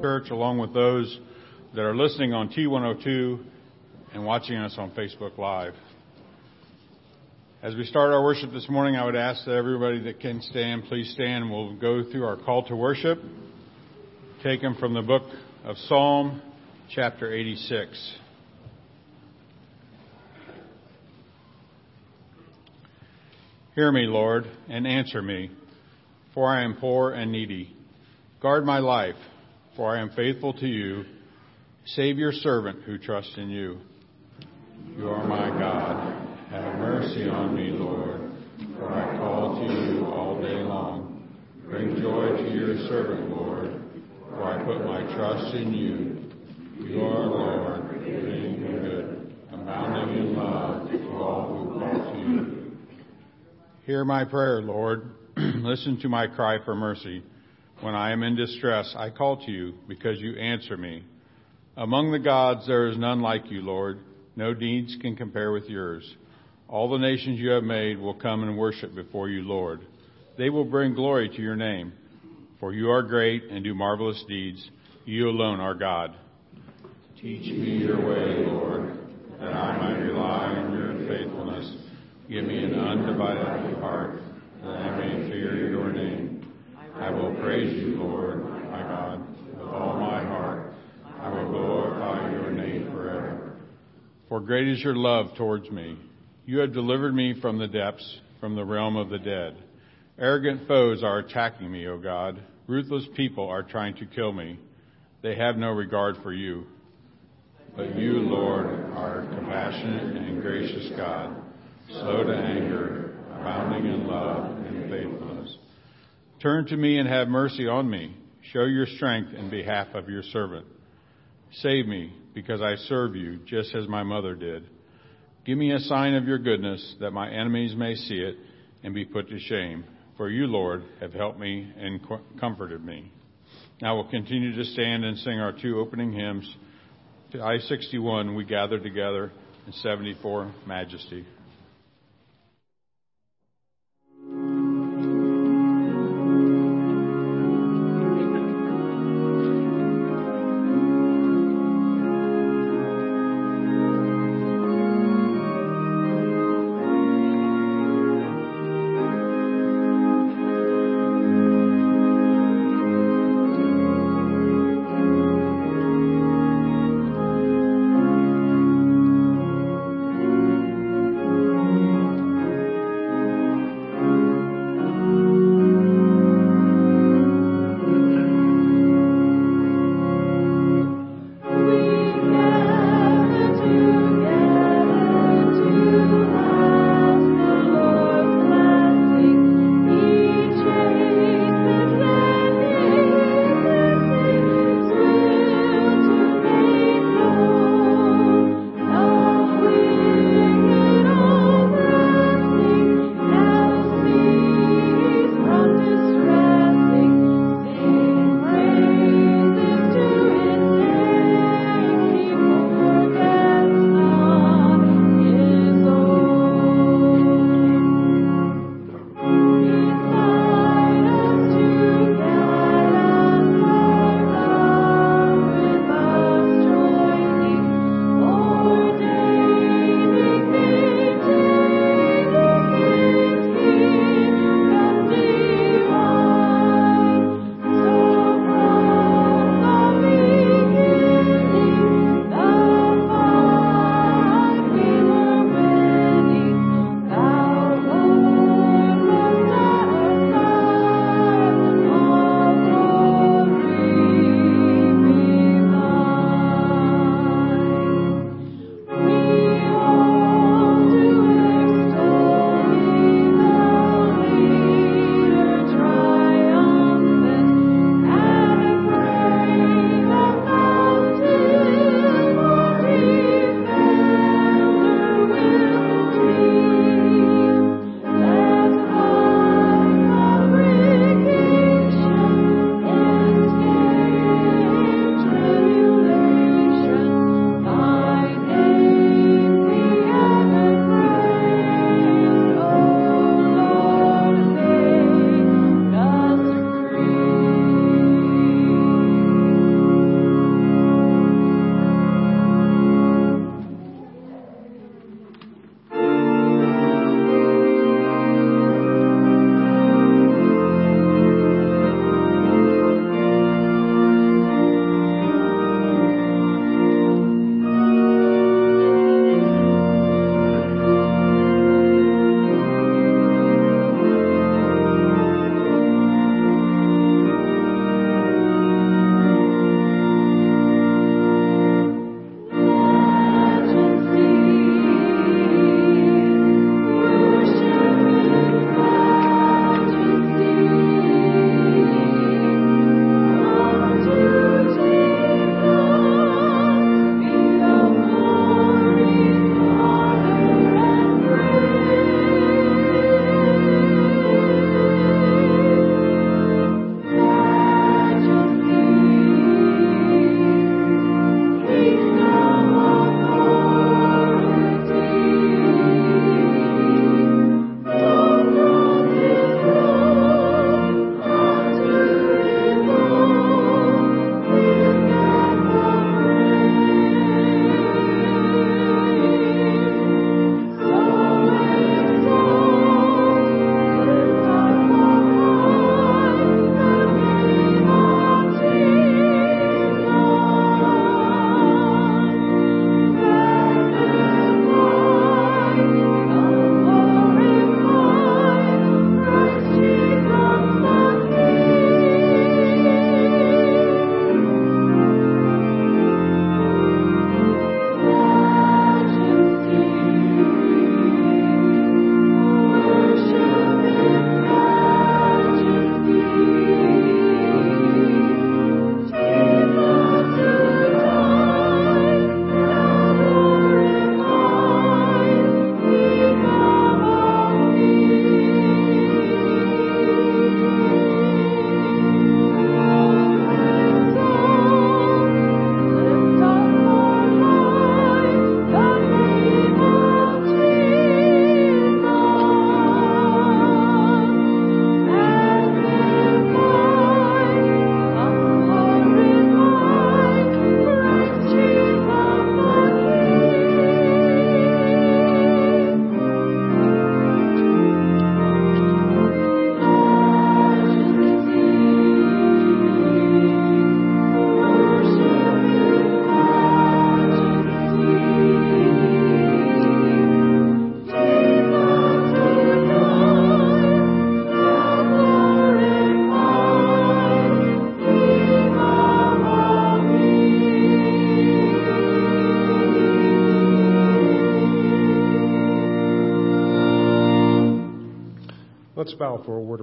Church, along with those that are listening on T102 and watching us on Facebook Live. As we start our worship this morning, I would ask that everybody that can stand, please stand. We'll go through our call to worship, taken from the book of Psalm, chapter 86. Hear me, Lord, and answer me, for I am poor and needy. Guard my life for I am faithful to you. Save your servant who trusts in you. You are my God. Have mercy on me, Lord, for I call to you all day long. Bring joy to your servant, Lord, for I put my trust in you. You are Lord, giving good, abounding in love to all who call to you. Hear my prayer, Lord. Listen to my cry for mercy. When I am in distress, I call to you because you answer me. Among the gods, there is none like you, Lord. No deeds can compare with yours. All the nations you have made will come and worship before you, Lord. They will bring glory to your name, for you are great and do marvelous deeds. You alone are God. Teach me your way, Lord, that I might rely on your faithfulness. Give me an undivided heart, that I may fear your name. I will praise you, Lord, my God, with all my heart. I will glorify your name forever. For great is your love towards me. You have delivered me from the depths, from the realm of the dead. Arrogant foes are attacking me, O God. Ruthless people are trying to kill me. They have no regard for you. But you, Lord, are compassionate and gracious God, slow to anger, abounding in love Turn to me and have mercy on me. Show your strength in behalf of your servant. Save me, because I serve you, just as my mother did. Give me a sign of your goodness, that my enemies may see it and be put to shame. For you, Lord, have helped me and comforted me. Now we'll continue to stand and sing our two opening hymns. To I 61, we gather together, and 74, Majesty.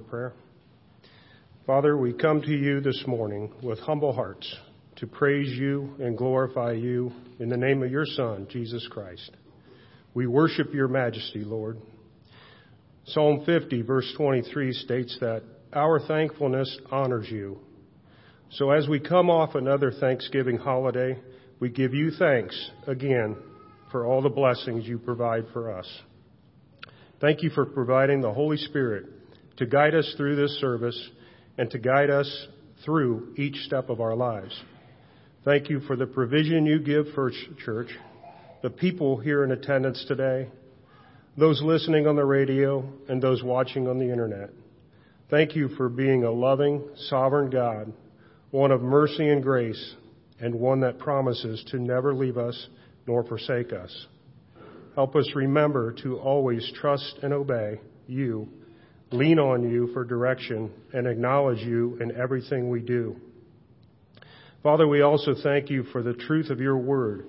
Prayer. Father, we come to you this morning with humble hearts to praise you and glorify you in the name of your Son, Jesus Christ. We worship your majesty, Lord. Psalm 50, verse 23 states that our thankfulness honors you. So as we come off another Thanksgiving holiday, we give you thanks again for all the blessings you provide for us. Thank you for providing the Holy Spirit to guide us through this service and to guide us through each step of our lives. Thank you for the provision you give for church, the people here in attendance today, those listening on the radio, and those watching on the internet. Thank you for being a loving, sovereign God, one of mercy and grace, and one that promises to never leave us nor forsake us. Help us remember to always trust and obey you, lean on you for direction, and acknowledge you in everything we do. Father, we also thank you for the truth of your word.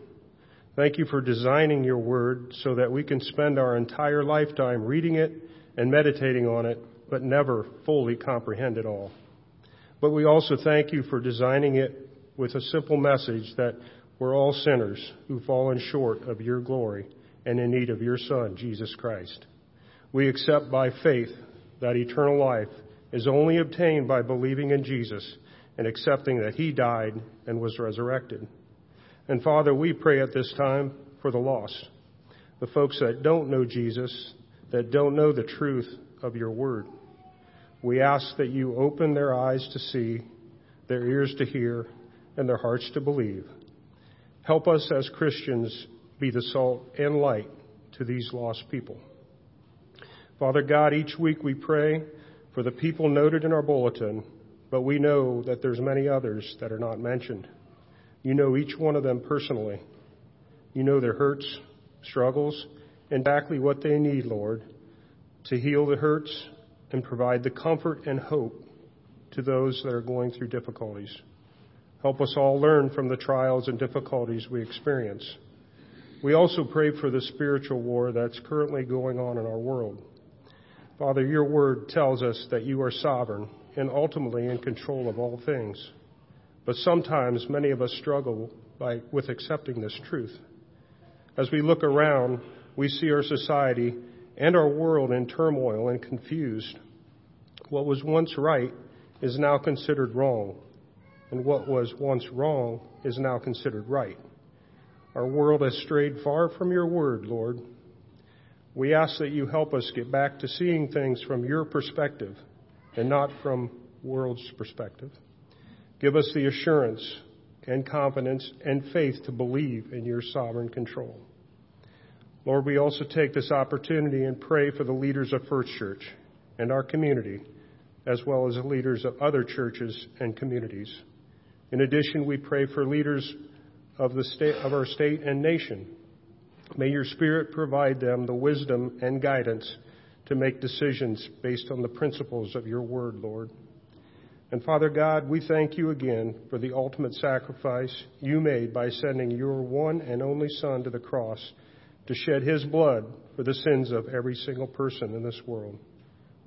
Thank you for designing your word so that we can spend our entire lifetime reading it and meditating on it but never fully comprehend it all. But we also thank you for designing it with a simple message that we're all sinners who've fallen short of your glory and in need of your Son, Jesus Christ. We accept by faith that eternal life is only obtained by believing in Jesus and accepting that he died and was resurrected. And Father, we pray at this time for the lost, the folks that don't know Jesus, that don't know the truth of your word. We ask that you open their eyes to see, their ears to hear, and their hearts to believe. Help us as Christians be the salt and light to these lost people. Father God, each week we pray for the people noted in our bulletin, but we know that there's many others that are not mentioned. You know each one of them personally. You know their hurts, struggles, and exactly what they need, Lord, to heal the hurts and provide the comfort and hope to those that are going through difficulties. Help us all learn from the trials and difficulties we experience. We also pray for the spiritual war that's currently going on in our world. Father, your word tells us that you are sovereign and ultimately in control of all things. But sometimes many of us struggle by, with accepting this truth. As we look around, we see our society and our world in turmoil and confused. What was once right is now considered wrong, and what was once wrong is now considered right. Our world has strayed far from your word, Lord. We ask that you help us get back to seeing things from your perspective and not from world's perspective. Give us the assurance and confidence and faith to believe in your sovereign control. Lord, we also take this opportunity and pray for the leaders of First Church and our community, as well as the leaders of other churches and communities. In addition, we pray for leaders of, the state, of our state and nation. May your Spirit provide them the wisdom and guidance to make decisions based on the principles of your word, Lord. And Father God, we thank you again for the ultimate sacrifice you made by sending your one and only Son to the cross to shed his blood for the sins of every single person in this world.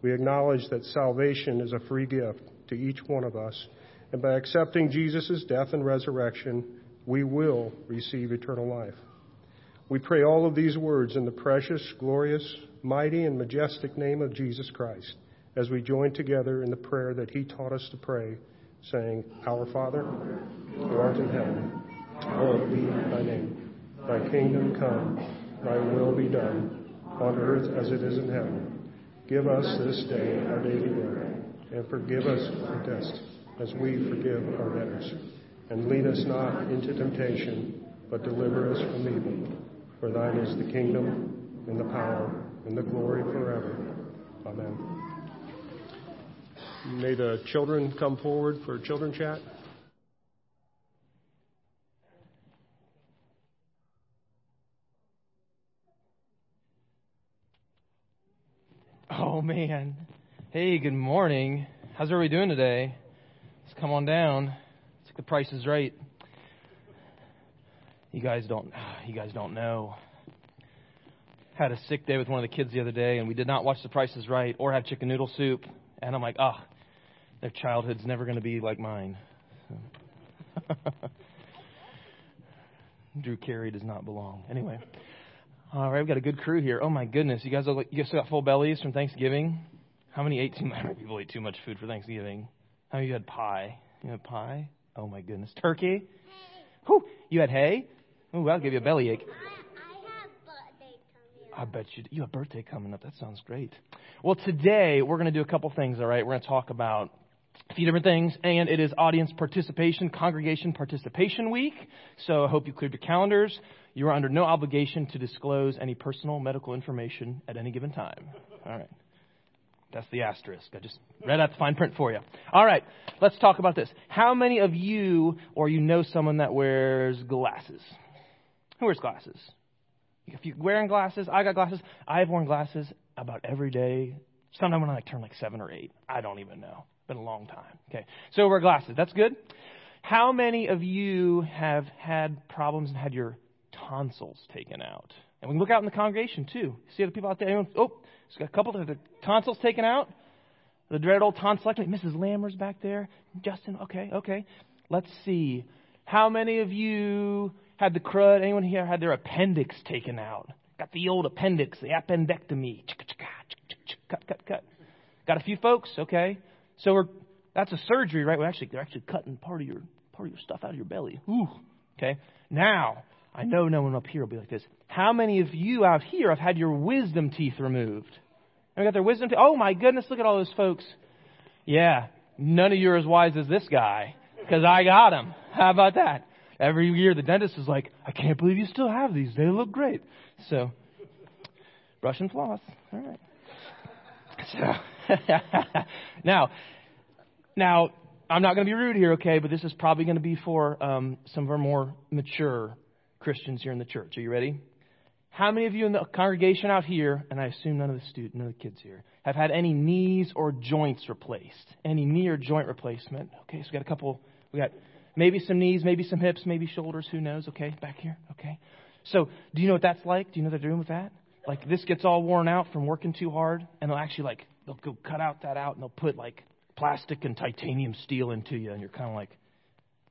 We acknowledge that salvation is a free gift to each one of us, and by accepting Jesus' death and resurrection, we will receive eternal life. We pray all of these words in the precious, glorious, mighty, and majestic name of Jesus Christ as we join together in the prayer that he taught us to pray, saying, Our Father, who art in heaven, hallowed be thy name. Thy kingdom come Thy will be done, on earth as it is in heaven. Give us this day our daily bread, and forgive us our debts as we forgive our debtors. And lead us not into temptation, but deliver us from evil. For thine is the kingdom, and the power, and the glory forever. Amen. May the children come forward for children chat. Oh, man. Hey, good morning. How's everybody doing today? Let's come on down. It's like the price is right. You guys don't you guys don't know had a sick day with one of the kids the other day, and we did not watch The Price is Right or have chicken noodle soup. And I'm like, oh, their childhood's never going to be like mine. Drew Carey does not belong. Anyway. All right, we've got a good crew here. Oh my goodness, you guys like you guys got full bellies from Thanksgiving. How many ate too much? People ate too much food for Thanksgiving. How many of you had pie? You had pie? Oh my goodness, turkey. Whew, you had hay. Ooh, that'll give you a bellyache. I bet you you have birthday coming up. That sounds great. Well, today we're going to do a couple things. All right, we're going to talk about a few different things, and it is audience participation, congregation participation week. So I hope you cleared your calendars. You are under no obligation to disclose any personal medical information at any given time. All right. That's the asterisk. I just read out the fine print for you. All right, let's talk about this. How many of you or you know someone that wears glasses? Who wears glasses? If you're wearing glasses, I got glasses. I've worn glasses about every day. Sometime when I like turn like seven or eight. I don't even know. Been a long time. Okay. So wear glasses. That's good. How many of you have had problems and had your tonsils taken out? And we can look out in the congregation too. See other people out there. Anyone, oh, there's got a couple of the tonsils taken out. The dreaded old tonsillectomy. Mrs. Lammer's back there. Justin. Okay. Okay. Let's see. How many of you had the crud? Anyone here had their appendix taken out? Got the old appendix, the appendectomy. Cut, cut, cut. Got a few folks, okay? So we're that's a surgery, right? We're actually they're actually cutting part of your part of your stuff out of your belly. Ooh. Okay. Now, I know no one up here will be like this. How many of you out here have had your wisdom teeth removed? And we got their wisdom teeth? Oh my goodness, look at all those folks. Yeah, none of you are as wise as this guy because I got them. How about that? Every year the dentist is like, I can't believe you still have these. They look great. So, brush and floss. All right. So, now, now, I'm not going to be rude here, okay, but this is probably going to be for um, some of our more mature Christians here in the church. Are you ready? How many of you in the congregation out here, and I assume none of the students, none of the kids here, have had any knees or joints replaced? Any knee or joint replacement? Okay, so we got a couple. We got maybe some knees, maybe some hips, maybe shoulders. Who knows? Okay, back here. Okay. So, do you know what that's like? Do you know what they're doing with that? Like this gets all worn out from working too hard, and they'll actually like they'll go cut out that out, and they'll put like plastic and titanium steel into you, and you're kind of like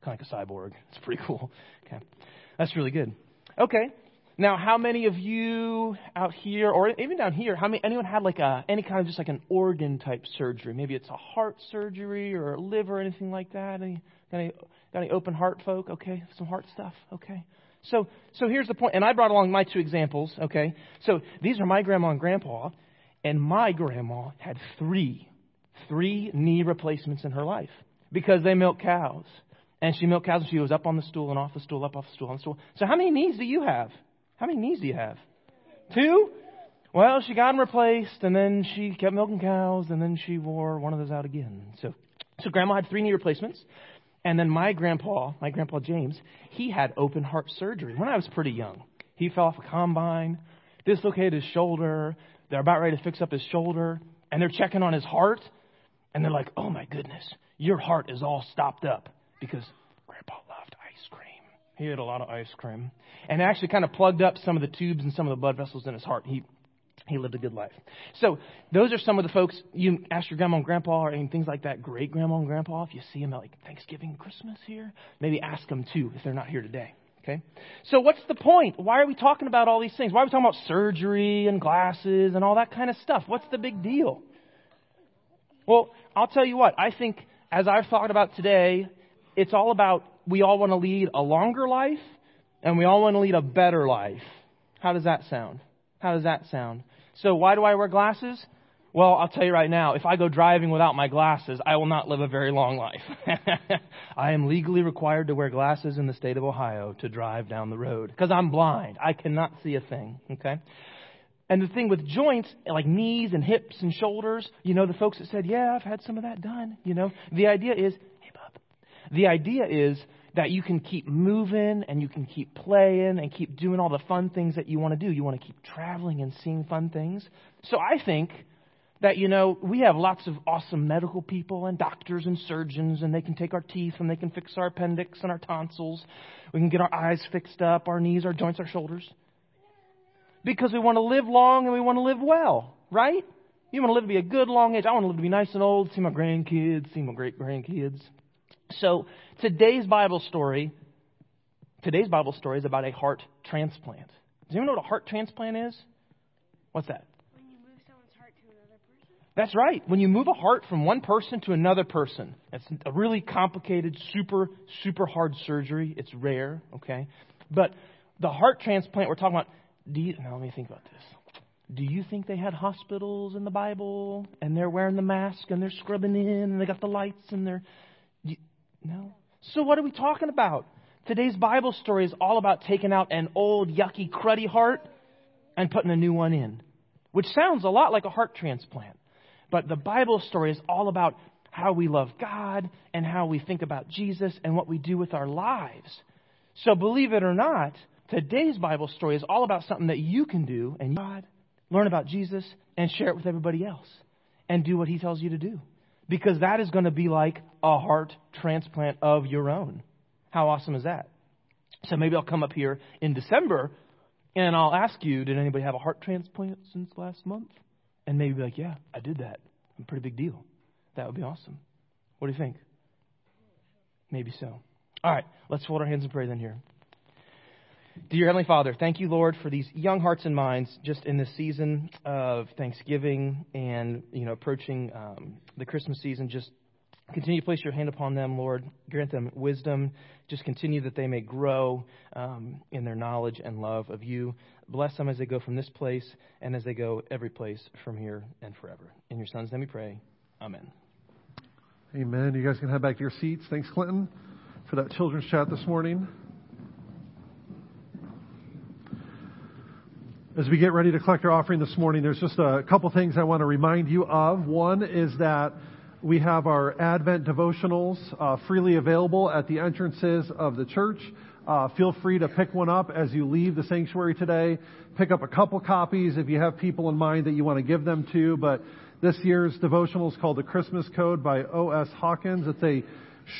kind of like a cyborg. It's pretty cool. Okay, that's really good. Okay, now how many of you out here, or even down here, how many anyone had like a any kind of just like an organ type surgery? Maybe it's a heart surgery or a liver, or anything like that. Any any, got any open heart folk? Okay, some heart stuff. Okay. So, so here's the point, and I brought along my two examples, okay? So these are my grandma and grandpa, and my grandma had three, three knee replacements in her life because they milk cows. And she milked cows and she was up on the stool and off the stool, up off the stool, on the stool. So how many knees do you have? How many knees do you have? Two? Well, she got them replaced, and then she kept milking cows, and then she wore one of those out again. So, so grandma had three knee replacements. And then my grandpa, my grandpa James, he had open heart surgery when I was pretty young. He fell off a combine, dislocated his shoulder. They're about ready to fix up his shoulder, and they're checking on his heart, and they're like, "Oh my goodness, your heart is all stopped up because Grandpa loved ice cream. He had a lot of ice cream, and actually kind of plugged up some of the tubes and some of the blood vessels in his heart. He he lived a good life. So those are some of the folks you ask your grandma and grandpa and things like that. Great grandma and grandpa, if you see them at like Thanksgiving, Christmas here, maybe ask them too if they're not here today. Okay. So what's the point? Why are we talking about all these things? Why are we talking about surgery and glasses and all that kind of stuff? What's the big deal? Well, I'll tell you what. I think as I've thought about today, it's all about we all want to lead a longer life and we all want to lead a better life. How does that sound? How does that sound? So why do I wear glasses? Well, I'll tell you right now, if I go driving without my glasses, I will not live a very long life. I am legally required to wear glasses in the state of Ohio to drive down the road because I'm blind. I cannot see a thing, okay? And the thing with joints, like knees and hips and shoulders, you know, the folks that said, yeah, I've had some of that done, you know, the idea is, hey, bub, the idea is that you can keep moving and you can keep playing and keep doing all the fun things that you want to do. You want to keep traveling and seeing fun things. So I think that, you know, we have lots of awesome medical people and doctors and surgeons, and they can take our teeth and they can fix our appendix and our tonsils. We can get our eyes fixed up, our knees, our joints, our shoulders. Because we want to live long and we want to live well, right? You want to live to be a good long age. I want to live to be nice and old, see my grandkids, see my great grandkids. So today's Bible story, today's Bible story is about a heart transplant. Does anyone know what a heart transplant is? What's that? When you move someone's heart to another person? That's right. When you move a heart from one person to another person, it's a really complicated, super, super hard surgery. It's rare, okay? But the heart transplant we're talking about, do you, now let me think about this. Do you think they had hospitals in the Bible and they're wearing the mask and they're scrubbing in and they got the lights and they're. No? So what are we talking about? Today's Bible story is all about taking out an old, yucky, cruddy heart and putting a new one in, which sounds a lot like a heart transplant. But the Bible story is all about how we love God and how we think about Jesus and what we do with our lives. So believe it or not, today's Bible story is all about something that you can do and God, learn about Jesus and share it with everybody else and do what he tells you to do. Because that is going to be like a heart transplant of your own. How awesome is that? So maybe I'll come up here in December and I'll ask you, did anybody have a heart transplant since last month? And maybe be like, yeah, I did that. A pretty big deal. That would be awesome. What do you think? Maybe so. All right, let's fold our hands and pray then here. Dear Heavenly Father, thank you, Lord, for these young hearts and minds just in this season of Thanksgiving and, you know, approaching um, the Christmas season. Just continue to place your hand upon them, Lord. Grant them wisdom. Just continue that they may grow um, in their knowledge and love of you. Bless them as they go from this place and as they go every place from here and forever. In your Son's name we pray. Amen. Amen. You guys can head back to your seats. Thanks, Clinton, for that children's chat this morning. As we get ready to collect our offering this morning, there's just a couple things I want to remind you of. One is that we have our Advent devotionals uh, freely available at the entrances of the church. Uh, feel free to pick one up as you leave the sanctuary today. Pick up a couple copies if you have people in mind that you want to give them to. But this year's devotional is called The Christmas Code by O.S. Hawkins. It's a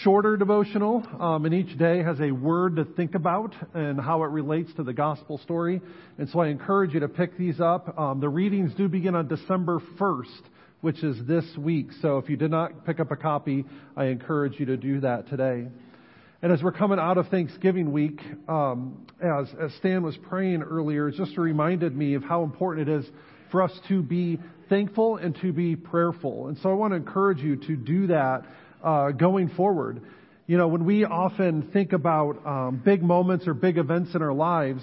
shorter devotional, um, and each day has a word to think about and how it relates to the gospel story. And so I encourage you to pick these up. Um, the readings do begin on December 1st, which is this week. So if you did not pick up a copy, I encourage you to do that today. And as we're coming out of Thanksgiving week, um, as, as Stan was praying earlier, it just reminded me of how important it is for us to be thankful and to be prayerful. And so I want to encourage you to do that uh, going forward. You know, when we often think about um, big moments or big events in our lives,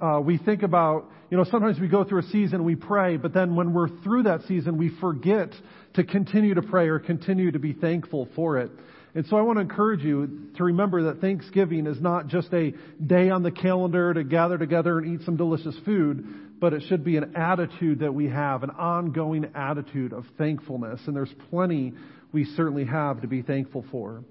uh, we think about, you know, sometimes we go through a season, we pray, but then when we're through that season, we forget to continue to pray or continue to be thankful for it. And so I want to encourage you to remember that Thanksgiving is not just a day on the calendar to gather together and eat some delicious food, but it should be an attitude that we have, an ongoing attitude of thankfulness. And there's plenty we certainly have to be thankful for.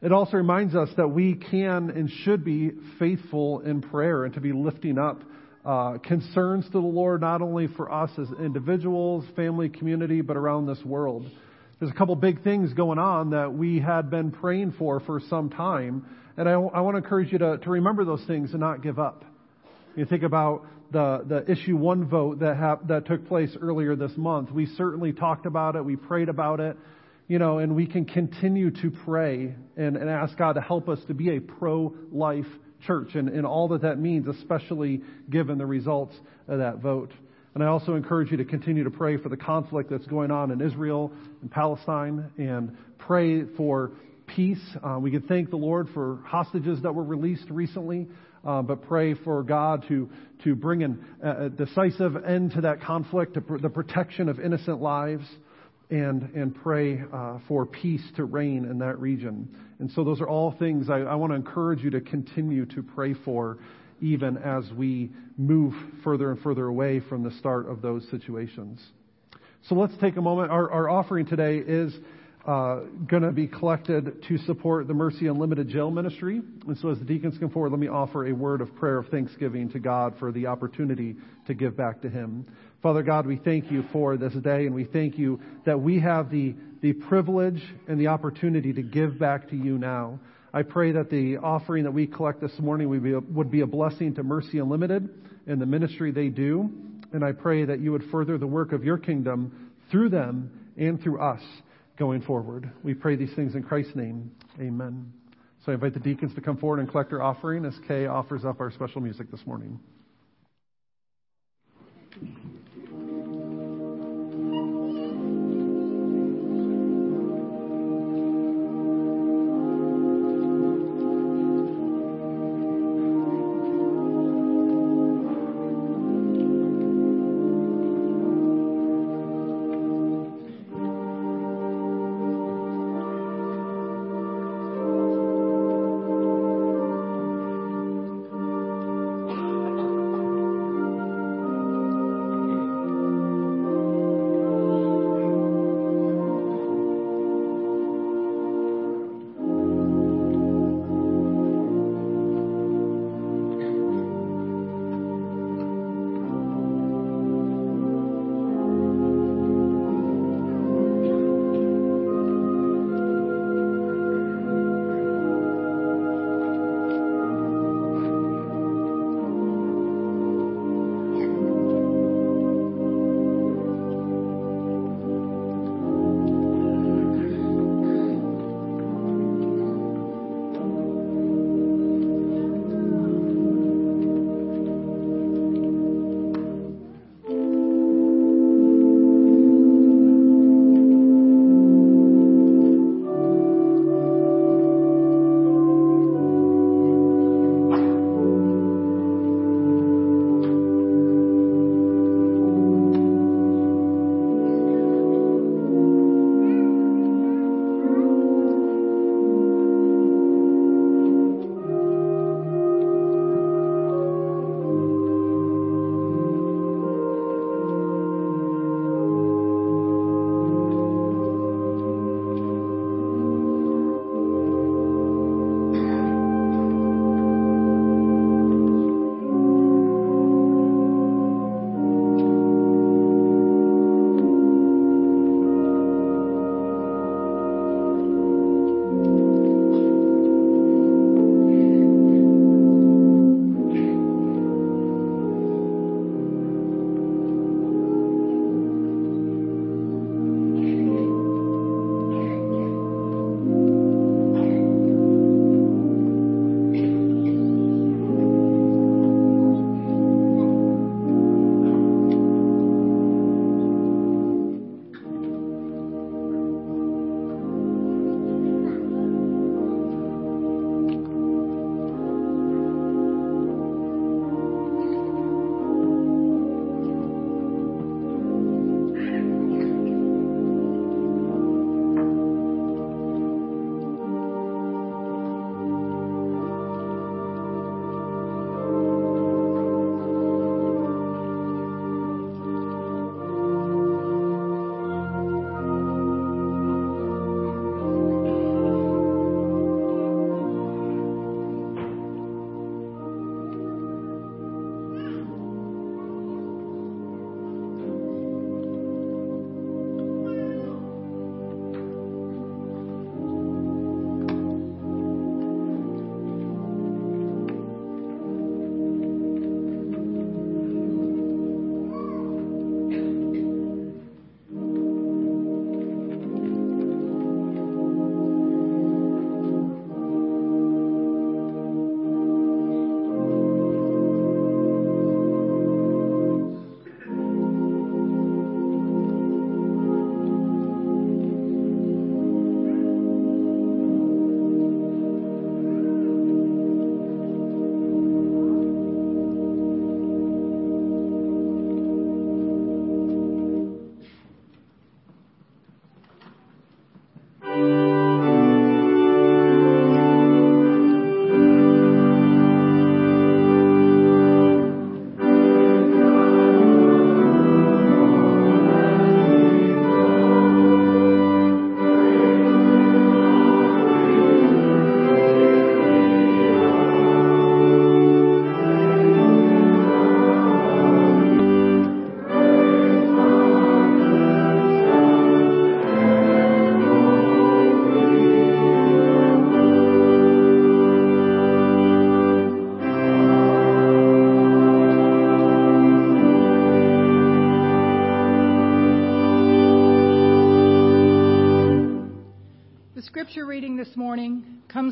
It also reminds us that we can and should be faithful in prayer and to be lifting up uh, concerns to the Lord, not only for us as individuals, family, community, but around this world. There's a couple big things going on that we had been praying for for some time, and I, I want to encourage you to, to remember those things and not give up. You think about the, the issue one vote that, ha- that took place earlier this month. We certainly talked about it, we prayed about it, you know, and we can continue to pray and, and ask God to help us to be a pro-life church and, and all that that means, especially given the results of that vote. And I also encourage you to continue to pray for the conflict that's going on in Israel and Palestine and pray for peace. Uh, we can thank the Lord for hostages that were released recently, uh, but pray for God to, to bring an, a decisive end to that conflict, to pr- the protection of innocent lives and, and pray uh, for peace to reign in that region. And so those are all things I, I want to encourage you to continue to pray for even as we move further and further away from the start of those situations. So let's take a moment. Our, our offering today is uh, going to be collected to support the Mercy Unlimited Jail Ministry. And so as the deacons come forward, let me offer a word of prayer of thanksgiving to God for the opportunity to give back to Him. Father God, we thank you for this day, and we thank you that we have the, the privilege and the opportunity to give back to you now. I pray that the offering that we collect this morning would be a, would be a blessing to Mercy Unlimited and the ministry they do. And I pray that you would further the work of your kingdom through them and through us going forward. We pray these things in Christ's name. Amen. So I invite the deacons to come forward and collect their offering as Kay offers up our special music this morning.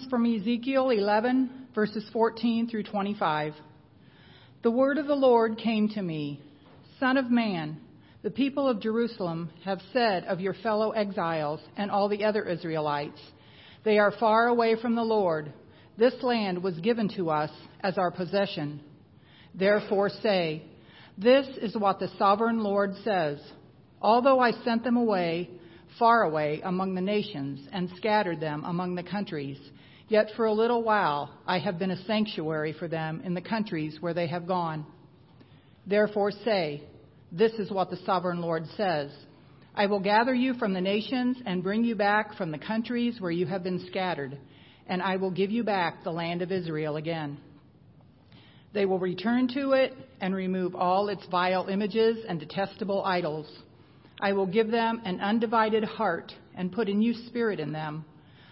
Comes from Ezekiel 11, verses 14 through 25. The word of the Lord came to me Son of man, the people of Jerusalem have said of your fellow exiles and all the other Israelites, They are far away from the Lord. This land was given to us as our possession. Therefore say, This is what the sovereign Lord says. Although I sent them away, far away among the nations, and scattered them among the countries, Yet for a little while I have been a sanctuary for them in the countries where they have gone. Therefore say, This is what the sovereign Lord says I will gather you from the nations and bring you back from the countries where you have been scattered, and I will give you back the land of Israel again. They will return to it and remove all its vile images and detestable idols. I will give them an undivided heart and put a new spirit in them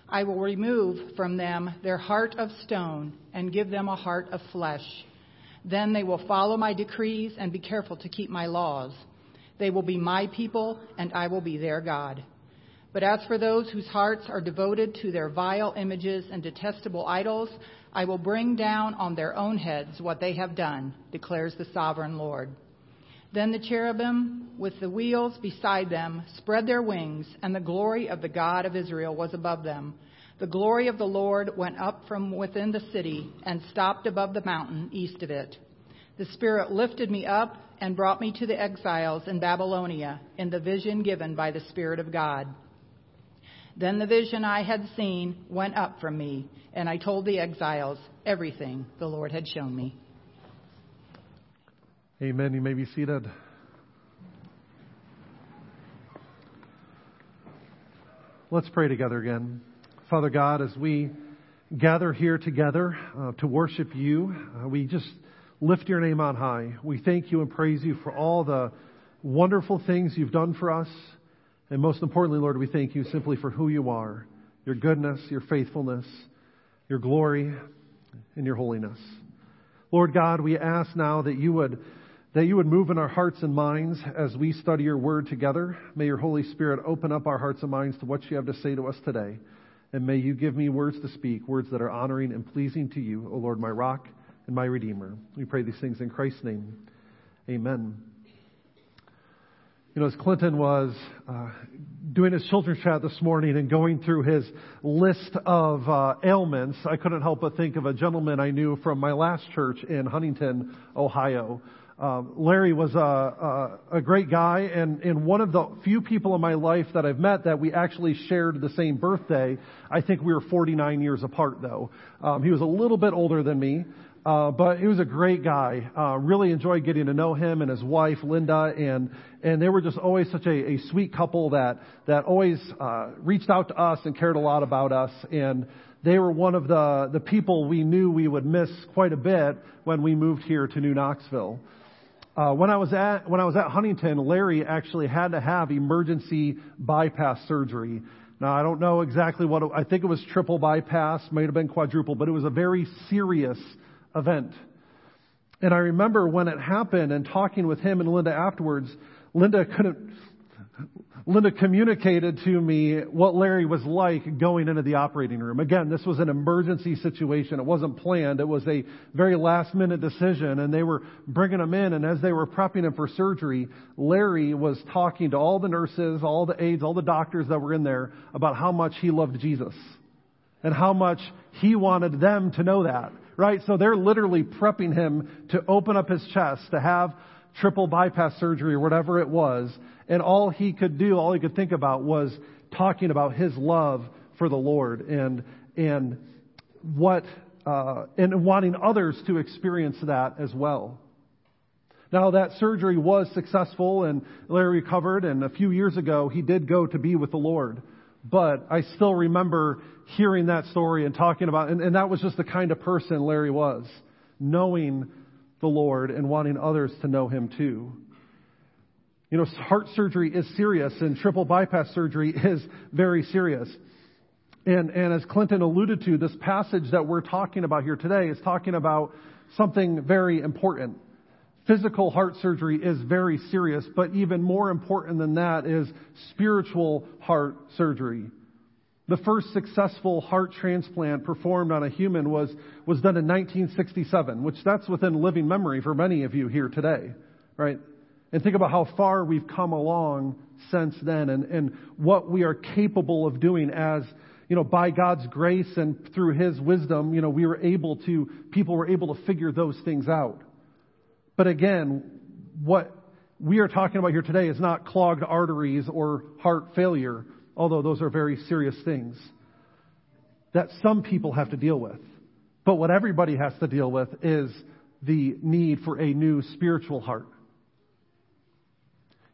I will remove from them their heart of stone and give them a heart of flesh. Then they will follow my decrees and be careful to keep my laws. They will be my people, and I will be their God. But as for those whose hearts are devoted to their vile images and detestable idols, I will bring down on their own heads what they have done, declares the sovereign Lord. Then the cherubim, with the wheels beside them, spread their wings, and the glory of the God of Israel was above them. The glory of the Lord went up from within the city and stopped above the mountain east of it. The Spirit lifted me up and brought me to the exiles in Babylonia in the vision given by the Spirit of God. Then the vision I had seen went up from me, and I told the exiles everything the Lord had shown me. Amen. You may be seated. Let's pray together again. Father God, as we gather here together uh, to worship you, uh, we just lift your name on high. We thank you and praise you for all the wonderful things you've done for us. And most importantly, Lord, we thank you simply for who you are, your goodness, your faithfulness, your glory, and your holiness. Lord God, we ask now that you would that you would move in our hearts and minds as we study your word together. May your Holy Spirit open up our hearts and minds to what you have to say to us today. And may you give me words to speak, words that are honoring and pleasing to you, O Lord, my rock and my redeemer. We pray these things in Christ's name. Amen. You know, as Clinton was uh, doing his children's chat this morning and going through his list of uh, ailments, I couldn't help but think of a gentleman I knew from my last church in Huntington, Ohio. Uh, Larry was a, a, a, great guy and, and one of the few people in my life that I've met that we actually shared the same birthday. I think we were 49 years apart though. Um, he was a little bit older than me, uh, but he was a great guy. Uh, really enjoyed getting to know him and his wife Linda, and and they were just always such a, a sweet couple that that always uh, reached out to us and cared a lot about us and they were one of the, the people we knew we would miss quite a bit when we moved here to New Knoxville. Uh, when I was at when I was at Huntington, Larry actually had to have emergency bypass surgery. Now I don't know exactly what it, I think it was triple bypass, might have been quadruple, but it was a very serious event. And I remember when it happened and talking with him and Linda afterwards, Linda couldn't Linda communicated to me what Larry was like going into the operating room. Again, this was an emergency situation. It wasn't planned. It was a very last minute decision and they were bringing him in and as they were prepping him for surgery, Larry was talking to all the nurses, all the aides, all the doctors that were in there about how much he loved Jesus and how much he wanted them to know that, right? So they're literally prepping him to open up his chest, to have triple bypass surgery or whatever it was. And all he could do, all he could think about was talking about his love for the Lord and, and what, uh, and wanting others to experience that as well. Now that surgery was successful and Larry recovered and a few years ago he did go to be with the Lord. But I still remember hearing that story and talking about, and, and that was just the kind of person Larry was, knowing the Lord and wanting others to know Him too. You know, heart surgery is serious and triple bypass surgery is very serious. And, and as Clinton alluded to, this passage that we're talking about here today is talking about something very important. Physical heart surgery is very serious, but even more important than that is spiritual heart surgery. The first successful heart transplant performed on a human was, was done in 1967, which that's within living memory for many of you here today, right? And think about how far we've come along since then and, and what we are capable of doing as, you know, by God's grace and through His wisdom, you know, we were able to, people were able to figure those things out. But again, what we are talking about here today is not clogged arteries or heart failure although those are very serious things that some people have to deal with. But what everybody has to deal with is the need for a new spiritual heart.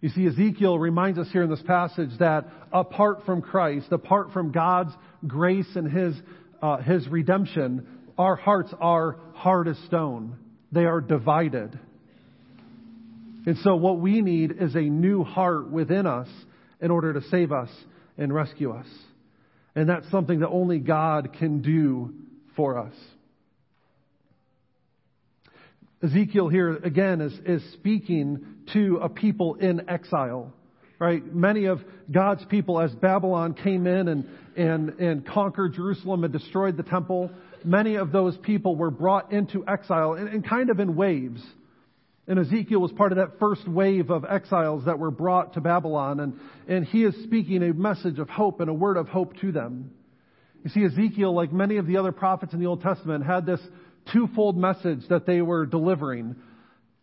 You see, Ezekiel reminds us here in this passage that apart from Christ, apart from God's grace and His, uh, His redemption, our hearts are hard as stone. They are divided. And so what we need is a new heart within us in order to save us and rescue us. And that's something that only God can do for us. Ezekiel here again is, is speaking to a people in exile. Right? Many of God's people, as Babylon came in and, and, and conquered Jerusalem and destroyed the temple, many of those people were brought into exile and, and kind of in waves. And Ezekiel was part of that first wave of exiles that were brought to Babylon, and, and he is speaking a message of hope and a word of hope to them. You see, Ezekiel, like many of the other prophets in the Old Testament, had this twofold message that they were delivering.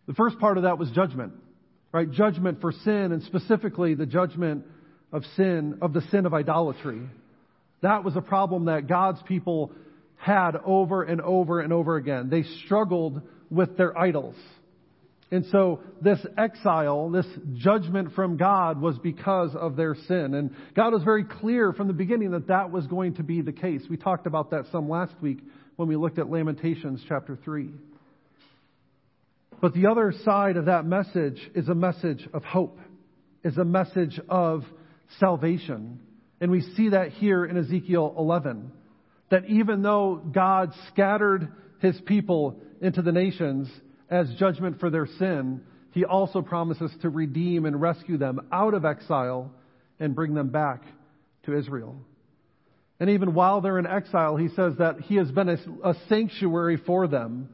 The first part of that was judgment, right? Judgment for sin, and specifically the judgment of sin, of the sin of idolatry. That was a problem that God's people had over and over and over again. They struggled with their idols. And so this exile, this judgment from God was because of their sin. And God was very clear from the beginning that that was going to be the case. We talked about that some last week when we looked at Lamentations chapter 3. But the other side of that message is a message of hope, is a message of salvation. And we see that here in Ezekiel 11. That even though God scattered his people into the nations, as judgment for their sin, he also promises to redeem and rescue them out of exile and bring them back to Israel. And even while they're in exile, he says that he has been a, a sanctuary for them.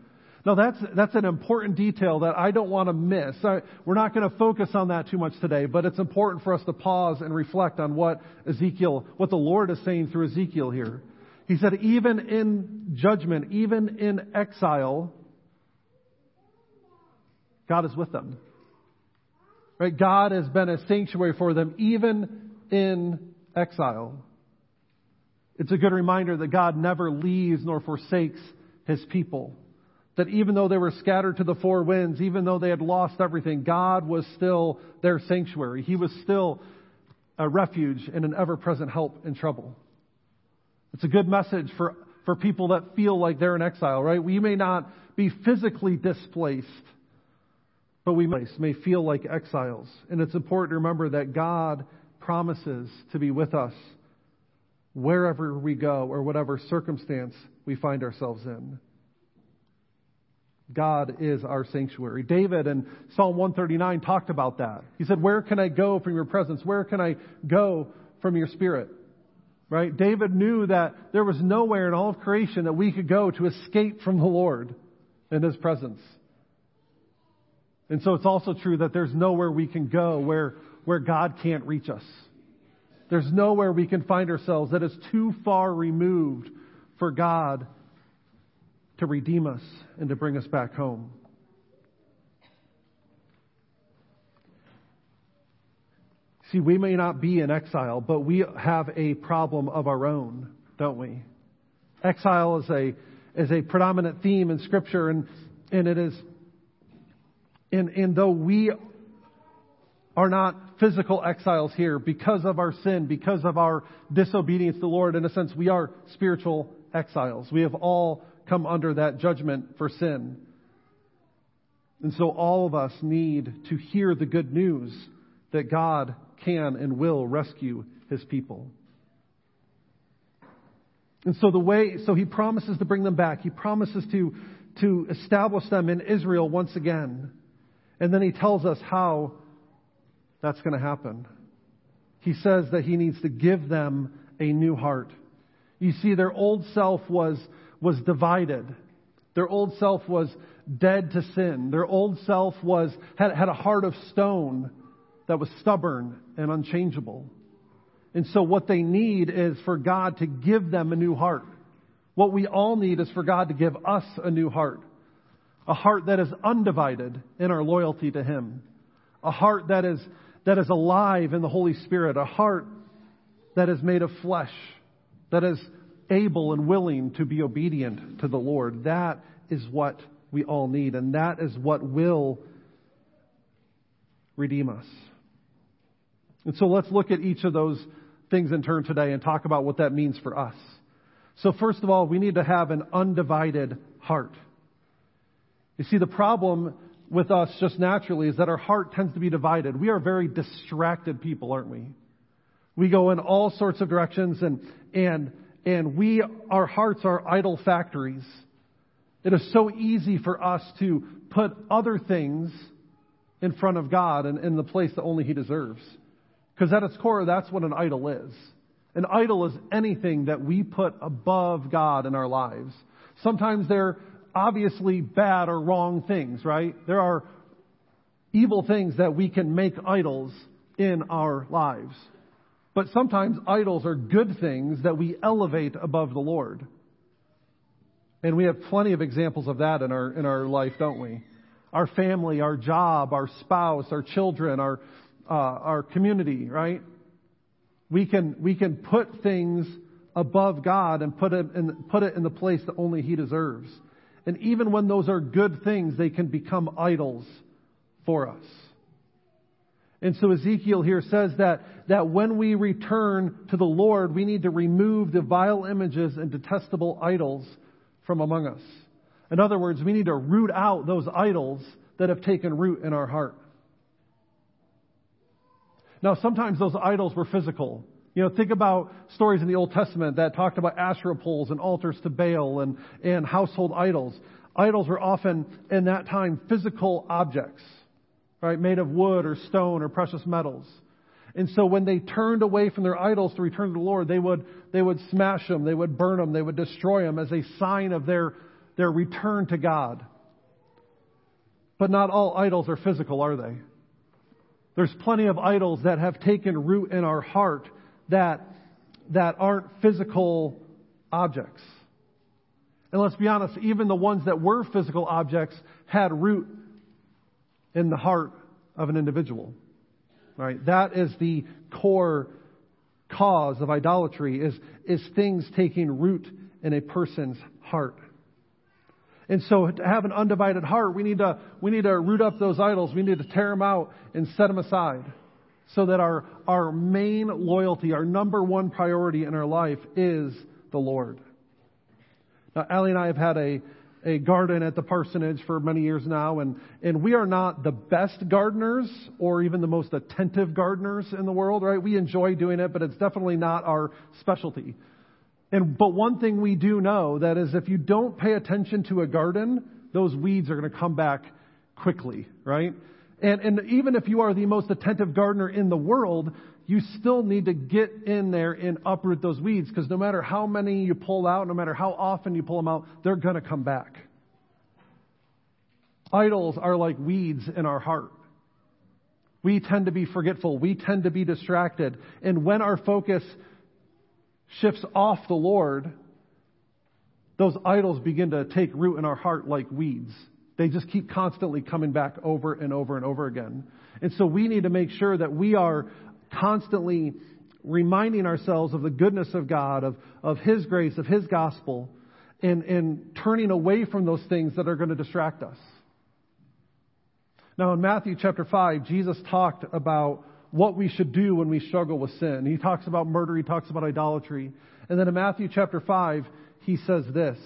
Now that's, that's an important detail that I don't want to miss. I, we're not going to focus on that too much today, but it's important for us to pause and reflect on what Ezekiel, what the Lord is saying through Ezekiel here. He said, even in judgment, even in exile, God is with them. Right? God has been a sanctuary for them even in exile. It's a good reminder that God never leaves nor forsakes his people. That even though they were scattered to the four winds, even though they had lost everything, God was still their sanctuary. He was still a refuge and an ever present help in trouble. It's a good message for, for people that feel like they're in exile, right? We may not be physically displaced, but we may feel like exiles. And it's important to remember that God promises to be with us wherever we go or whatever circumstance we find ourselves in. God is our sanctuary. David in Psalm 139 talked about that. He said, Where can I go from your presence? Where can I go from your spirit? Right? David knew that there was nowhere in all of creation that we could go to escape from the Lord in his presence. And so it's also true that there's nowhere we can go where, where God can't reach us. There's nowhere we can find ourselves that is too far removed for God to redeem us and to bring us back home. See, we may not be in exile, but we have a problem of our own, don't we? Exile is a, is a predominant theme in Scripture, and, and it is and, and though we are not physical exiles here because of our sin, because of our disobedience to the Lord, in a sense, we are spiritual exiles. We have all come under that judgment for sin. And so all of us need to hear the good news that God can and will rescue his people. And so the way, so he promises to bring them back. He promises to, to establish them in Israel once again. And then he tells us how that's going to happen. He says that he needs to give them a new heart. You see, their old self was, was divided. Their old self was dead to sin. Their old self was, had, had a heart of stone that was stubborn and unchangeable. And so what they need is for God to give them a new heart. What we all need is for God to give us a new heart. A heart that is undivided in our loyalty to Him. A heart that is, that is alive in the Holy Spirit. A heart that is made of flesh. That is able and willing to be obedient to the Lord. That is what we all need, and that is what will redeem us. And so let's look at each of those things in turn today and talk about what that means for us. So, first of all, we need to have an undivided heart. You see, the problem with us just naturally is that our heart tends to be divided. We are very distracted people, aren't we? We go in all sorts of directions and, and, and we, our hearts are idol factories. It is so easy for us to put other things in front of God and in the place that only He deserves. Because at its core, that's what an idol is. An idol is anything that we put above God in our lives. Sometimes they're obviously bad or wrong things, right? There are evil things that we can make idols in our lives. But sometimes idols are good things that we elevate above the Lord. And we have plenty of examples of that in our, in our life, don't we? Our family, our job, our spouse, our children, our, uh, our community, right? We can, we can put things above God and put it, in, put it in the place that only He deserves. And even when those are good things, they can become idols for us. And so Ezekiel here says that, that when we return to the Lord, we need to remove the vile images and detestable idols from among us. In other words, we need to root out those idols that have taken root in our heart. Now, sometimes those idols were physical. You know, think about stories in the Old Testament that talked about Asherah poles and altars to Baal and, and household idols. Idols were often, in that time, physical objects, right? Made of wood or stone or precious metals. And so when they turned away from their idols to return to the Lord, they would, they would smash them, they would burn them, they would destroy them as a sign of their, their return to God. But not all idols are physical, are they? There's plenty of idols that have taken root in our heart that, that aren't physical objects. And let's be honest, even the ones that were physical objects had root in the heart of an individual. Right? That is the core cause of idolatry is, is things taking root in a person's heart. And so to have an undivided heart, we need to, we need to root up those idols. We need to tear them out and set them aside so that our, our main loyalty, our number one priority in our life is the Lord. Now, Allie and I have had a, a garden at the parsonage for many years now, and, and we are not the best gardeners or even the most attentive gardeners in the world, right? We enjoy doing it, but it's definitely not our specialty. And, but one thing we do know that is if you don't pay attention to a garden, those weeds are going to come back quickly, right? And, and even if you are the most attentive gardener in the world, you still need to get in there and uproot those weeds because no matter how many you pull out, no matter how often you pull them out, they're going to come back. Idols are like weeds in our heart. We tend to be forgetful. We tend to be distracted. And when our focus shifts off the Lord, those idols begin to take root in our heart like weeds. They just keep constantly coming back over and over and over again. And so we need to make sure that we are constantly reminding ourselves of the goodness of God, of, of His grace, of His gospel, and, and turning away from those things that are going to distract us. Now, in Matthew chapter 5, Jesus talked about what we should do when we struggle with sin. He talks about murder, he talks about idolatry. And then in Matthew chapter 5, he says this.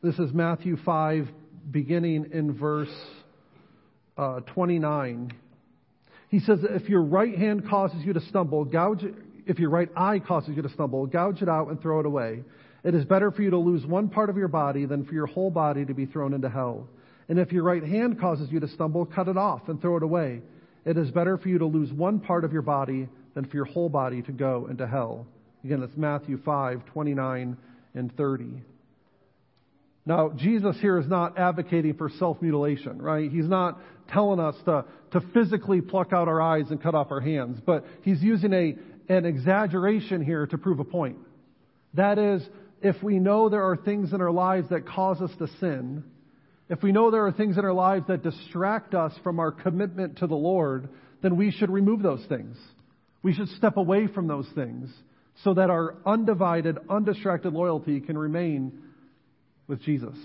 This is Matthew 5, beginning in verse uh, 29. He says, If your right hand causes you to stumble, gouge if your right eye causes you to stumble, gouge it out and throw it away. It is better for you to lose one part of your body than for your whole body to be thrown into hell. And if your right hand causes you to stumble, cut it off and throw it away. It is better for you to lose one part of your body than for your whole body to go into hell. Again, that's Matthew 5, 29 and 30. Now, Jesus here is not advocating for self mutilation, right? He's not telling us to, to physically pluck out our eyes and cut off our hands, but he's using a, an exaggeration here to prove a point. That is, if we know there are things in our lives that cause us to sin, if we know there are things in our lives that distract us from our commitment to the Lord, then we should remove those things. We should step away from those things so that our undivided, undistracted loyalty can remain with Jesus.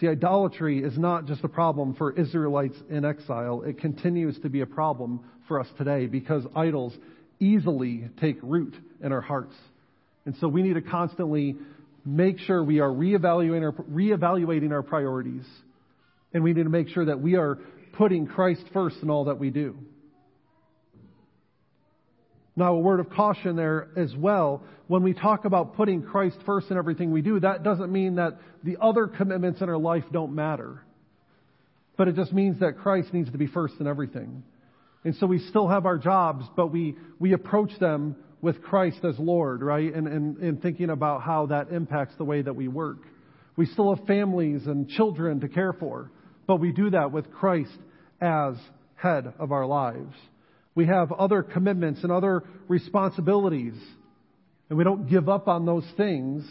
See, idolatry is not just a problem for Israelites in exile. It continues to be a problem for us today because idols easily take root in our hearts. And so we need to constantly make sure we are reevaluating our, reevaluating our priorities. And we need to make sure that we are putting Christ first in all that we do. Now, a word of caution there as well. When we talk about putting Christ first in everything we do, that doesn't mean that the other commitments in our life don't matter. But it just means that Christ needs to be first in everything. And so we still have our jobs, but we, we approach them with Christ as Lord, right? And, and, and thinking about how that impacts the way that we work. We still have families and children to care for, but we do that with Christ as head of our lives. We have other commitments and other responsibilities, and we don't give up on those things,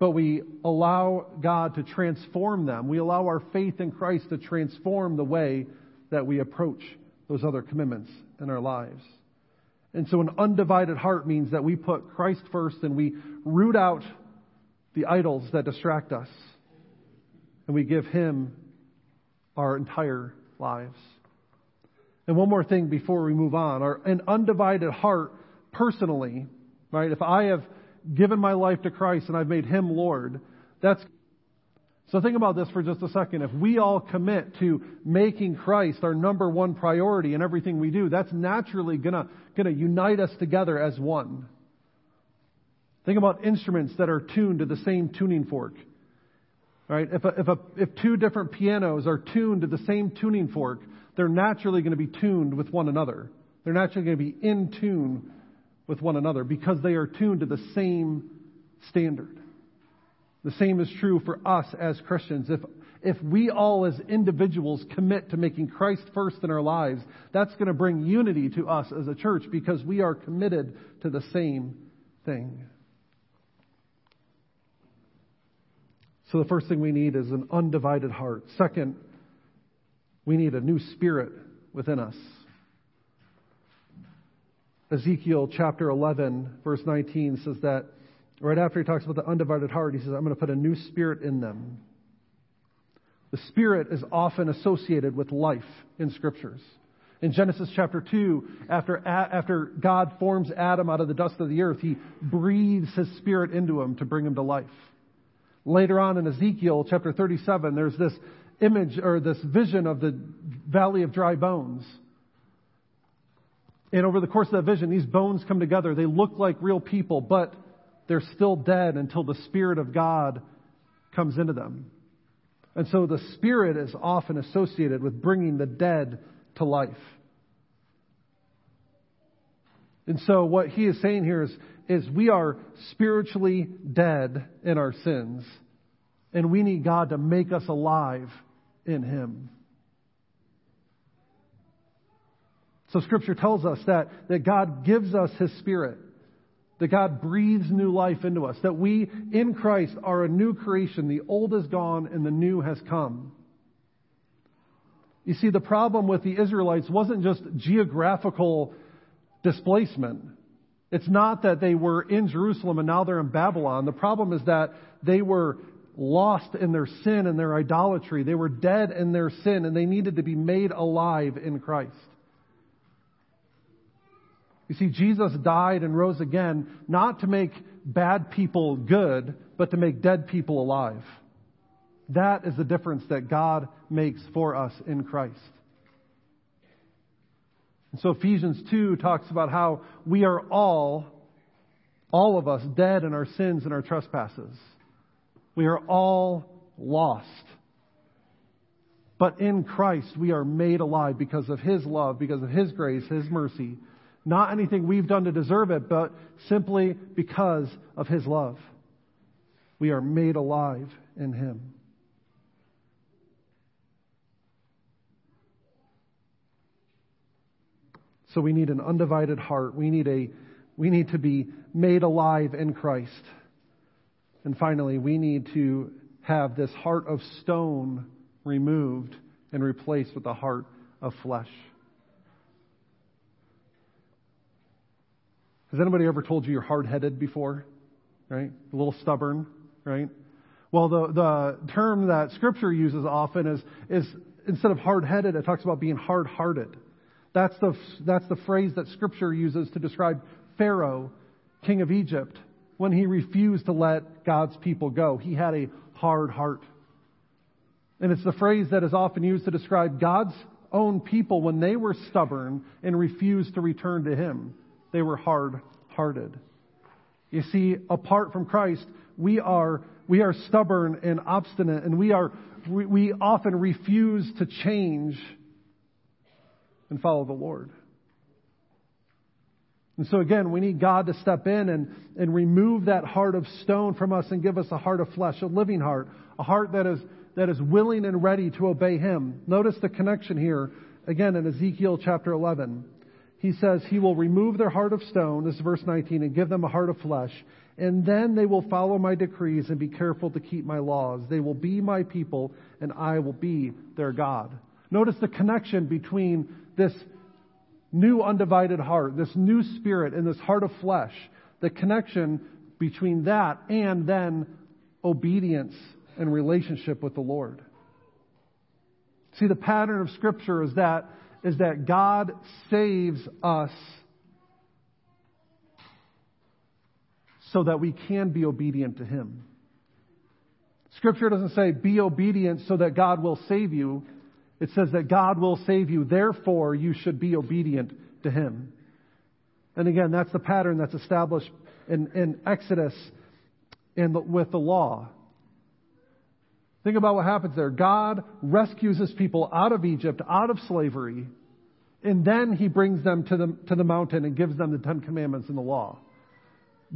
but we allow God to transform them. We allow our faith in Christ to transform the way that we approach those other commitments in our lives. And so an undivided heart means that we put Christ first and we root out the idols that distract us. And we give Him our entire lives. And one more thing before we move on. Our, an undivided heart personally, right? If I have given my life to Christ and I've made Him Lord, that's so think about this for just a second. If we all commit to making Christ our number one priority in everything we do, that's naturally gonna, gonna unite us together as one. Think about instruments that are tuned to the same tuning fork. Right? If, a, if, a, if two different pianos are tuned to the same tuning fork, they're naturally going to be tuned with one another. They're naturally going to be in tune with one another because they are tuned to the same standard. The same is true for us as Christians. If, if we all as individuals commit to making Christ first in our lives, that's going to bring unity to us as a church because we are committed to the same thing. So the first thing we need is an undivided heart. Second, we need a new spirit within us. Ezekiel chapter 11, verse 19 says that Right after he talks about the undivided heart, he says, I'm going to put a new spirit in them. The spirit is often associated with life in scriptures. In Genesis chapter 2, after, after God forms Adam out of the dust of the earth, he breathes his spirit into him to bring him to life. Later on in Ezekiel chapter 37, there's this image or this vision of the valley of dry bones. And over the course of that vision, these bones come together. They look like real people, but they're still dead until the Spirit of God comes into them. And so the Spirit is often associated with bringing the dead to life. And so what he is saying here is, is we are spiritually dead in our sins, and we need God to make us alive in him. So scripture tells us that, that God gives us his spirit that God breathes new life into us, that we in Christ are a new creation. The old is gone and the new has come. You see, the problem with the Israelites wasn't just geographical displacement. It's not that they were in Jerusalem and now they're in Babylon. The problem is that they were lost in their sin and their idolatry. They were dead in their sin and they needed to be made alive in Christ. You see, Jesus died and rose again not to make bad people good, but to make dead people alive. That is the difference that God makes for us in Christ. And so Ephesians 2 talks about how we are all, all of us, dead in our sins and our trespasses. We are all lost. But in Christ, we are made alive because of His love, because of His grace, His mercy. Not anything we've done to deserve it, but simply because of His love. We are made alive in Him. So we need an undivided heart. We need a we need to be made alive in Christ. And finally, we need to have this heart of stone removed and replaced with a heart of flesh. Has anybody ever told you you're hard headed before? Right? A little stubborn, right? Well, the, the term that Scripture uses often is, is instead of hard headed, it talks about being hard hearted. That's the, that's the phrase that Scripture uses to describe Pharaoh, king of Egypt, when he refused to let God's people go. He had a hard heart. And it's the phrase that is often used to describe God's own people when they were stubborn and refused to return to Him. They were hard hearted. You see, apart from Christ, we are, we are stubborn and obstinate, and we, are, we, we often refuse to change and follow the Lord. And so again, we need God to step in and, and remove that heart of stone from us and give us a heart of flesh, a living heart, a heart that is, that is willing and ready to obey Him. Notice the connection here, again in Ezekiel chapter 11. He says, He will remove their heart of stone, this is verse 19, and give them a heart of flesh. And then they will follow my decrees and be careful to keep my laws. They will be my people, and I will be their God. Notice the connection between this new undivided heart, this new spirit, and this heart of flesh. The connection between that and then obedience and relationship with the Lord. See, the pattern of Scripture is that, is that God saves us so that we can be obedient to Him. Scripture doesn't say be obedient so that God will save you. It says that God will save you, therefore you should be obedient to Him. And again, that's the pattern that's established in, in Exodus the, with the law. Think about what happens there. God rescues his people out of Egypt, out of slavery, and then he brings them to the, to the mountain and gives them the Ten Commandments and the law.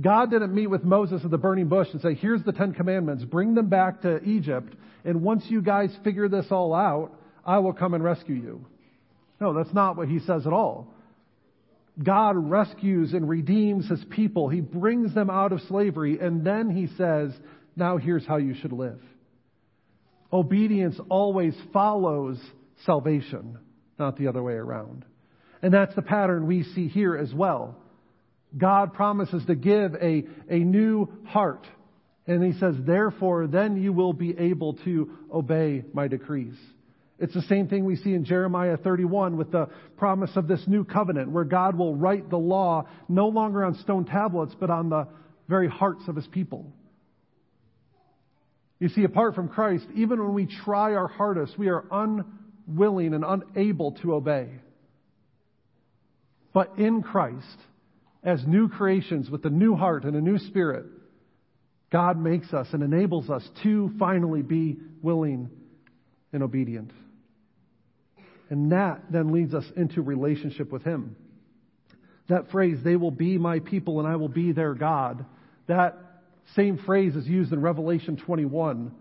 God didn't meet with Moses at the burning bush and say, here's the Ten Commandments, bring them back to Egypt, and once you guys figure this all out, I will come and rescue you. No, that's not what he says at all. God rescues and redeems his people. He brings them out of slavery, and then he says, now here's how you should live. Obedience always follows salvation, not the other way around. And that's the pattern we see here as well. God promises to give a, a new heart. And he says, therefore, then you will be able to obey my decrees. It's the same thing we see in Jeremiah 31 with the promise of this new covenant where God will write the law no longer on stone tablets, but on the very hearts of his people. You see, apart from Christ, even when we try our hardest, we are unwilling and unable to obey. But in Christ, as new creations with a new heart and a new spirit, God makes us and enables us to finally be willing and obedient. And that then leads us into relationship with Him. That phrase, they will be my people and I will be their God, that same phrase is used in Revelation 21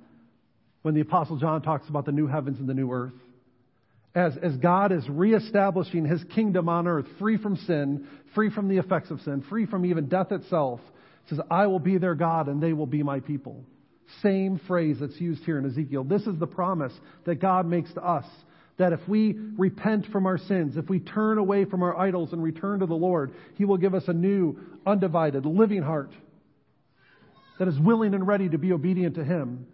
when the Apostle John talks about the new heavens and the new earth. As, as God is reestablishing his kingdom on earth, free from sin, free from the effects of sin, free from even death itself, says, I will be their God and they will be my people. Same phrase that's used here in Ezekiel. This is the promise that God makes to us. That if we repent from our sins, if we turn away from our idols and return to the Lord, He will give us a new, undivided, living heart that is willing and ready to be obedient to Him.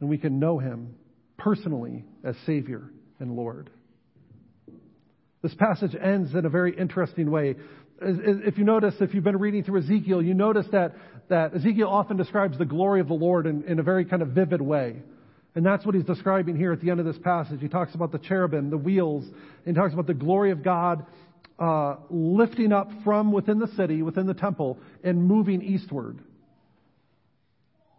And we can know Him personally as Savior and Lord. This passage ends in a very interesting way. If you notice, if you've been reading through Ezekiel, you notice that, that Ezekiel often describes the glory of the Lord in, in a very kind of vivid way. And that's what he's describing here at the end of this passage. He talks about the cherubim, the wheels, and he talks about the glory of God uh, lifting up from within the city, within the temple, and moving eastward.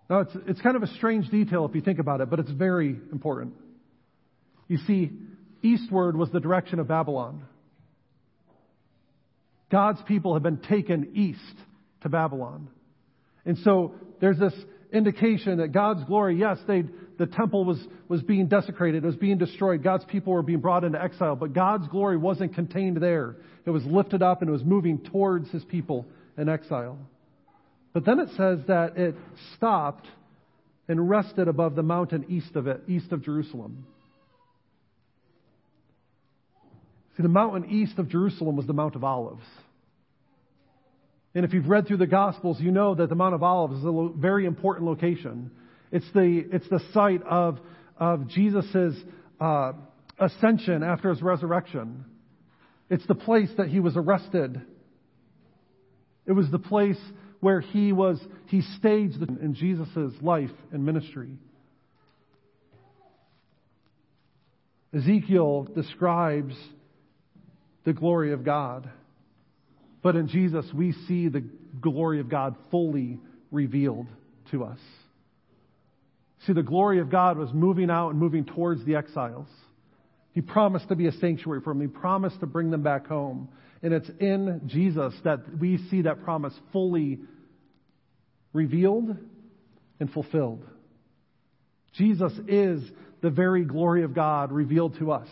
Now, it's, it's kind of a strange detail if you think about it, but it's very important. You see, eastward was the direction of Babylon. God's people have been taken east to Babylon. And so there's this indication that God's glory, yes, the temple was, was being desecrated, it was being destroyed, God's people were being brought into exile, but God's glory wasn't contained there. It was lifted up and it was moving towards his people in exile. But then it says that it stopped and rested above the mountain east of it, east of Jerusalem. See, the mountain east of Jerusalem was the Mount of Olives. And if you've read through the Gospels, you know that the Mount of Olives is a lo- very important location. It's the, it's the site of, of Jesus' uh, ascension after his resurrection. It's the place that he was arrested. It was the place where he was, he staged in Jesus' life and ministry. Ezekiel describes the glory of God. But in Jesus, we see the glory of God fully revealed to us. See, the glory of God was moving out and moving towards the exiles. He promised to be a sanctuary for them. He promised to bring them back home. And it's in Jesus that we see that promise fully revealed and fulfilled. Jesus is the very glory of God revealed to us.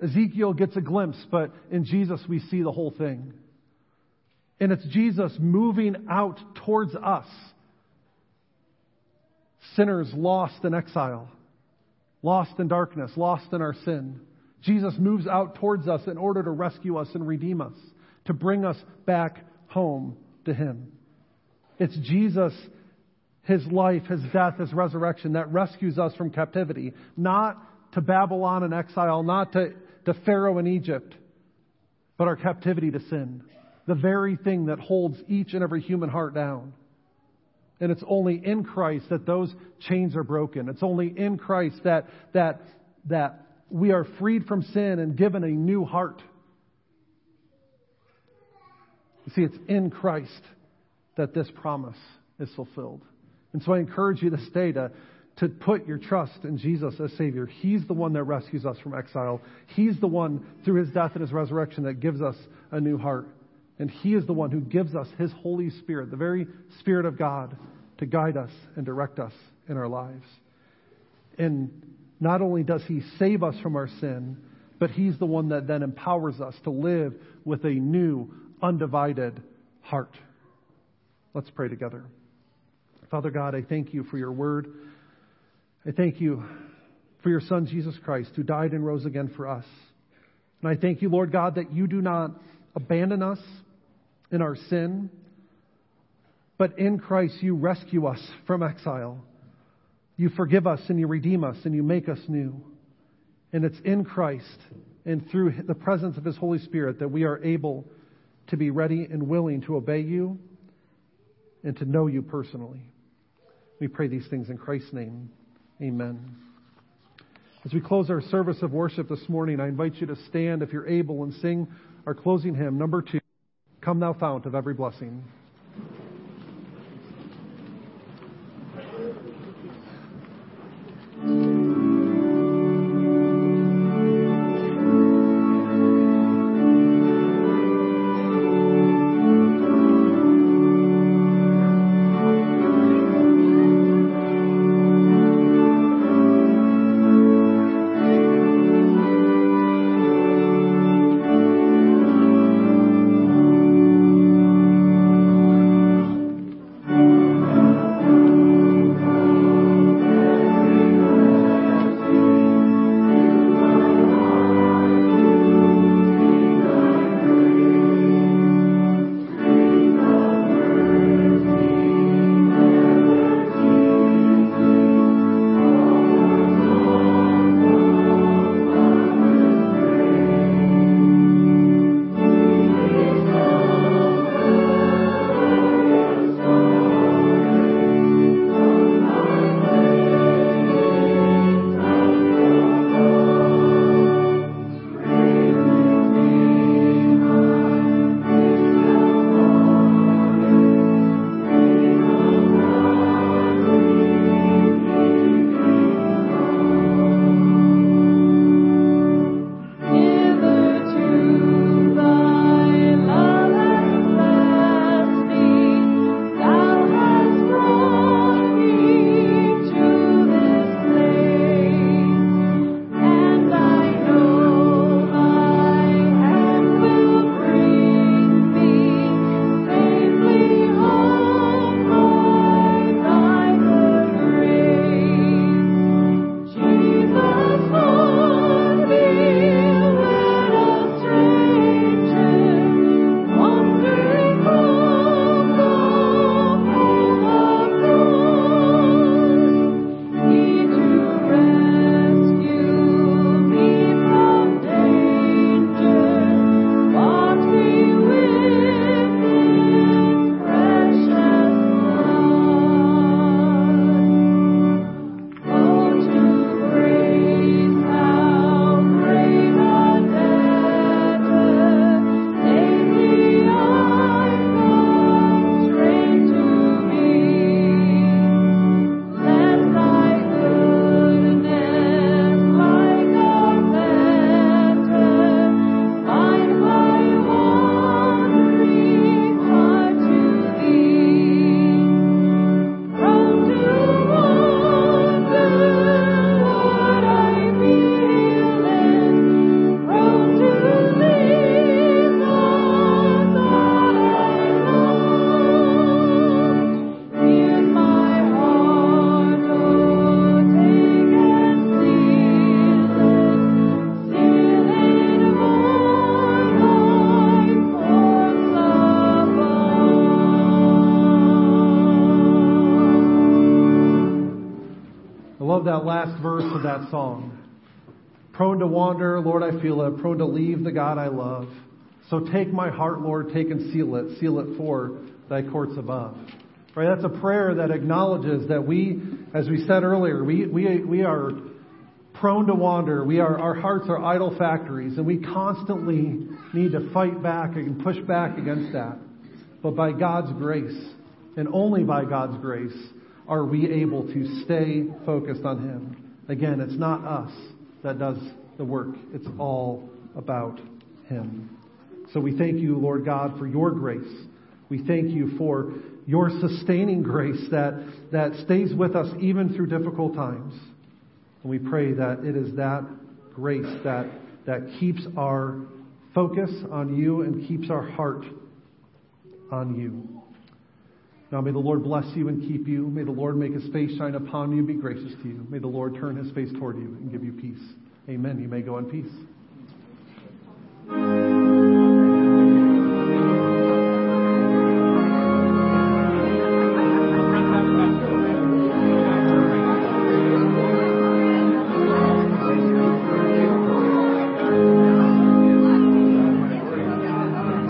Ezekiel gets a glimpse, but in Jesus we see the whole thing. And it's Jesus moving out towards us, sinners lost in exile, lost in darkness, lost in our sin. Jesus moves out towards us in order to rescue us and redeem us, to bring us back home to Him. It's Jesus, His life, His death, His resurrection that rescues us from captivity, not to Babylon and exile, not to, to Pharaoh in Egypt, but our captivity to sin. The very thing that holds each and every human heart down. And it's only in Christ that those chains are broken. It's only in Christ that, that, that we are freed from sin and given a new heart. You see, it's in Christ that this promise is fulfilled. And so I encourage you this day to, to put your trust in Jesus as Savior. He's the one that rescues us from exile. He's the one, through His death and His resurrection, that gives us a new heart. And He is the one who gives us His Holy Spirit, the very Spirit of God, to guide us and direct us in our lives. And not only does He save us from our sin, but He's the one that then empowers us to live with a new, undivided heart. Let's pray together. Father God, I thank you for your word. I thank you for your Son, Jesus Christ, who died and rose again for us. And I thank you, Lord God, that you do not abandon us in our sin, but in Christ you rescue us from exile. You forgive us and you redeem us and you make us new. And it's in Christ and through the presence of His Holy Spirit that we are able to be ready and willing to obey you and to know you personally. We pray these things in Christ's name. Amen. As we close our service of worship this morning, I invite you to stand if you're able and sing our closing hymn, number two Come, thou fount of every blessing. Wander, Lord, I feel it. Prone to leave the God I love. So take my heart, Lord, take and seal it. Seal it for thy courts above. Right? That's a prayer that acknowledges that we, as we said earlier, we, we, we are prone to wander. We are, our hearts are idol factories, and we constantly need to fight back and push back against that. But by God's grace, and only by God's grace, are we able to stay focused on Him. Again, it's not us that does the work. It's all about Him. So we thank you, Lord God, for your grace. We thank you for your sustaining grace that, that stays with us even through difficult times. And we pray that it is that grace that, that keeps our focus on you and keeps our heart on you. Now may the Lord bless you and keep you. May the Lord make his face shine upon you and be gracious to you. May the Lord turn his face toward you and give you peace. Amen. You may go in peace.